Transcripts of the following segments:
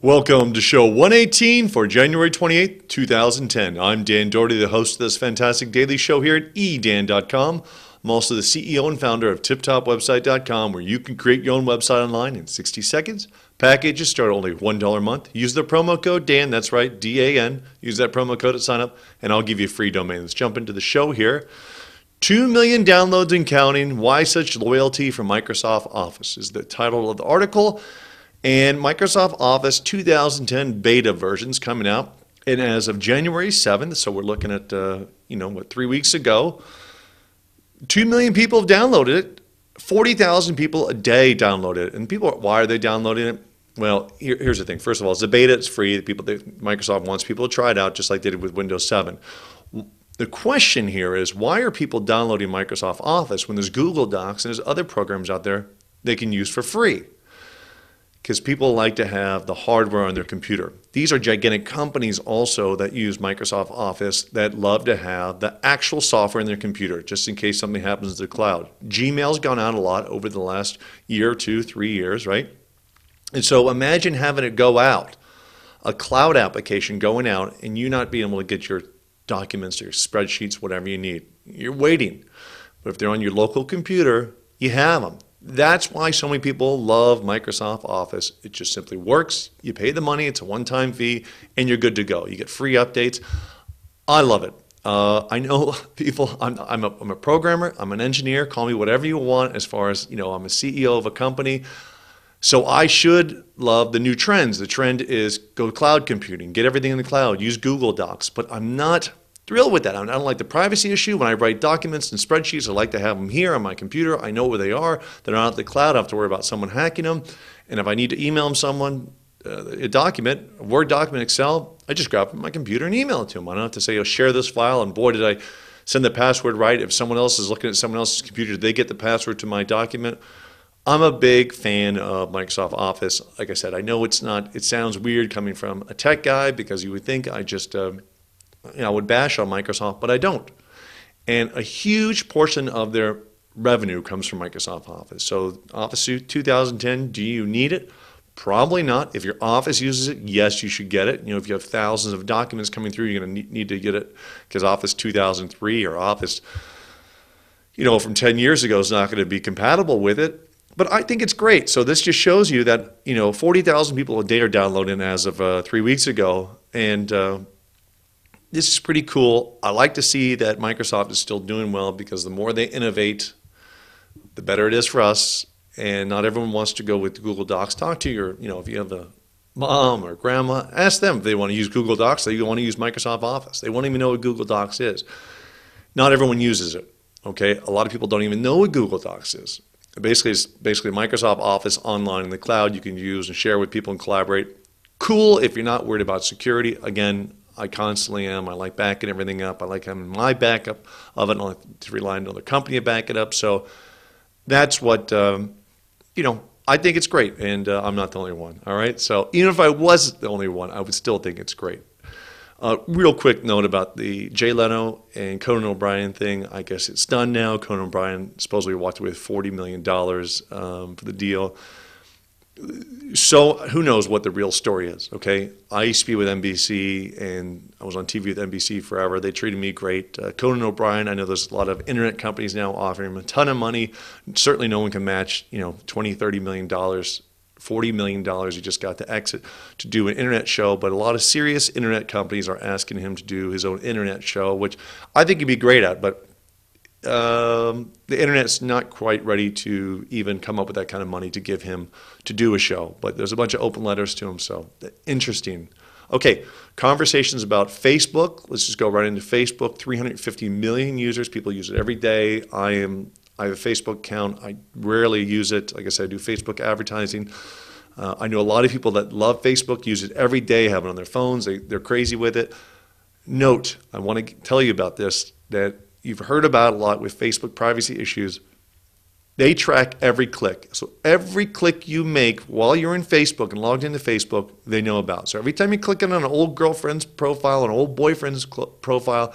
Welcome to show 118 for January 28th, 2010. I'm Dan Doherty, the host of this fantastic daily show here at edan.com. I'm also the CEO and founder of tiptopwebsite.com, where you can create your own website online in 60 seconds. Packages start only $1 a month. Use the promo code DAN, that's right, D A N. Use that promo code at sign up, and I'll give you a free domain. Let's jump into the show here. 2 million downloads and counting. Why such loyalty for Microsoft Office is the title of the article. And Microsoft Office 2010 beta versions coming out. And as of January 7th, so we're looking at, uh, you know, what, three weeks ago, 2 million people have downloaded it. 40,000 people a day download it. And people, why are they downloading it? Well, here, here's the thing. First of all, it's a beta. It's free. The People, Microsoft wants people to try it out, just like they did with Windows 7. The question here is, why are people downloading Microsoft Office when there's Google Docs and there's other programs out there they can use for free? Because people like to have the hardware on their computer. These are gigantic companies also that use Microsoft Office that love to have the actual software in their computer just in case something happens to the cloud. Gmail's gone out a lot over the last year, two, three years, right? And so imagine having it go out, a cloud application going out, and you not being able to get your documents, your spreadsheets, whatever you need. You're waiting. But if they're on your local computer, you have them. That's why so many people love Microsoft Office. It just simply works. You pay the money, it's a one time fee, and you're good to go. You get free updates. I love it. Uh, I know people, I'm, I'm, a, I'm a programmer, I'm an engineer, call me whatever you want as far as, you know, I'm a CEO of a company. So I should love the new trends. The trend is go cloud computing, get everything in the cloud, use Google Docs, but I'm not thrilled with that. I don't like the privacy issue. When I write documents and spreadsheets, I like to have them here on my computer. I know where they are. They're not at the cloud. I don't have to worry about someone hacking them. And if I need to email them someone uh, a document, a Word document, Excel, I just grab my computer and email it to them. I don't have to say, oh, share this file. And boy, did I send the password right. If someone else is looking at someone else's computer, they get the password to my document. I'm a big fan of Microsoft Office. Like I said, I know it's not, it sounds weird coming from a tech guy because you would think I just, uh, you know, I would bash on Microsoft, but I don't. And a huge portion of their revenue comes from Microsoft Office. So Office 2010, do you need it? Probably not. If your office uses it, yes, you should get it. You know, if you have thousands of documents coming through, you're going to need to get it because Office 2003 or Office, you know, from 10 years ago is not going to be compatible with it. But I think it's great. So this just shows you that, you know, 40,000 people a day are downloading as of uh, three weeks ago. And uh, this is pretty cool. I like to see that Microsoft is still doing well because the more they innovate, the better it is for us. And not everyone wants to go with Google Docs. Talk to your, you know, if you have a mom or grandma, ask them if they want to use Google Docs. They want to use Microsoft Office. They won't even know what Google Docs is. Not everyone uses it. Okay, a lot of people don't even know what Google Docs is. Basically, it's basically Microsoft Office online in the cloud. You can use and share with people and collaborate. Cool if you're not worried about security. Again, I constantly am. I like backing everything up. I like having my backup of it. I like to rely on another company to back it up. So that's what, um, you know, I think it's great. And uh, I'm not the only one. All right. So even if I was the only one, I would still think it's great. Uh, real quick note about the Jay Leno and Conan O'Brien thing. I guess it's done now. Conan O'Brien supposedly walked away with $40 million um, for the deal so who knows what the real story is okay? I used to be with nbc and i was on tv with nbc forever. They treated me great. Uh, conan o'brien i know there's a lot of internet companies now offering him a ton of money. Certainly no one can match you know 20 30 million dollars 40 million dollars he just got to exit to do an internet show but a lot of serious internet companies are asking him to do his own internet show which i think he'd be great at but um, the internet's not quite ready to even come up with that kind of money to give him to do a show. But there's a bunch of open letters to him, so interesting. Okay, conversations about Facebook. Let's just go right into Facebook. 350 million users. People use it every day. I am. I have a Facebook account. I rarely use it. Like I said, I do Facebook advertising. Uh, I know a lot of people that love Facebook, use it every day, have it on their phones. They, they're crazy with it. Note, I want to tell you about this that you've heard about a lot with Facebook privacy issues. They track every click. So every click you make while you're in Facebook and logged into Facebook, they know about. So every time you click on an old girlfriend's profile, an old boyfriend's profile,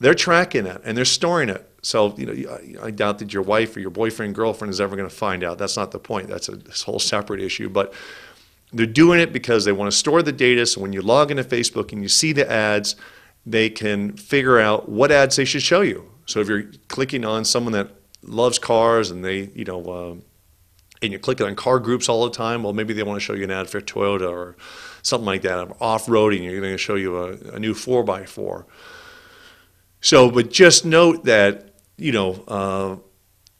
they're tracking it and they're storing it. So you know, I doubt that your wife or your boyfriend, girlfriend is ever going to find out. That's not the point. That's a whole separate issue. But they're doing it because they want to store the data. So when you log into Facebook and you see the ads, they can figure out what ads they should show you. So if you're clicking on someone that loves cars and they, you know, uh, and you're clicking on car groups all the time, well, maybe they want to show you an ad for Toyota or something like that. Off roading, you're going to show you a, a new 4x4. So, but just note that, you know, uh,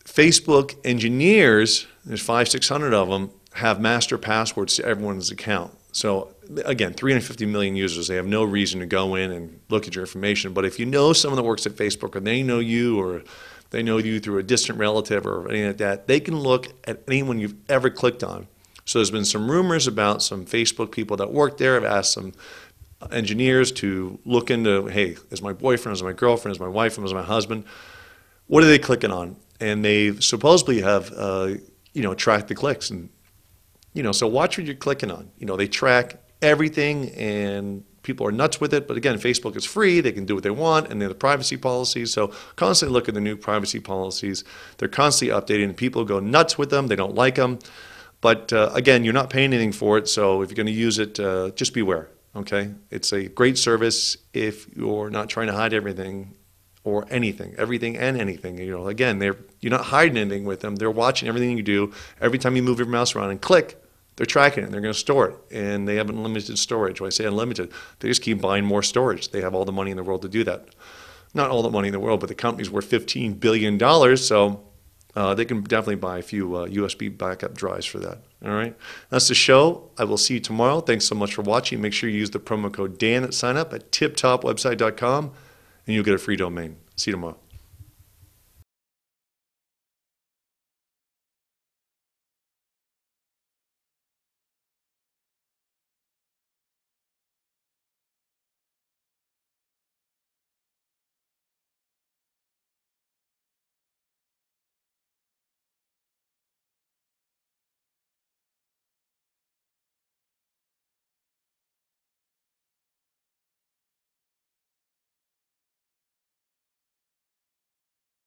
Facebook engineers, there's five, 600 of them, have master passwords to everyone's account. So again, 350 million users, they have no reason to go in and look at your information. But if you know someone that works at Facebook or they know you or they know you through a distant relative or anything like that, they can look at anyone you've ever clicked on. So there's been some rumors about some Facebook people that work there. I've asked some engineers to look into, hey, is my boyfriend, is my girlfriend, is my wife, is my husband? What are they clicking on? And they supposedly have, uh, you know, tracked the clicks and you know, so watch what you're clicking on. You know, they track everything and people are nuts with it. But again, Facebook is free. They can do what they want and they have the privacy policies. So constantly look at the new privacy policies. They're constantly updating. People go nuts with them. They don't like them. But uh, again, you're not paying anything for it. So if you're going to use it, uh, just beware. Okay? It's a great service if you're not trying to hide everything or anything, everything and anything. You know, again, they're you're not hiding anything with them. They're watching everything you do. Every time you move your mouse around and click, they're tracking it. They're going to store it, and they have unlimited storage. When I say unlimited, they just keep buying more storage. They have all the money in the world to do that. Not all the money in the world, but the company's worth 15 billion dollars, so uh, they can definitely buy a few uh, USB backup drives for that. All right, that's the show. I will see you tomorrow. Thanks so much for watching. Make sure you use the promo code Dan at sign up at tiptopwebsite.com, and you'll get a free domain. See you tomorrow.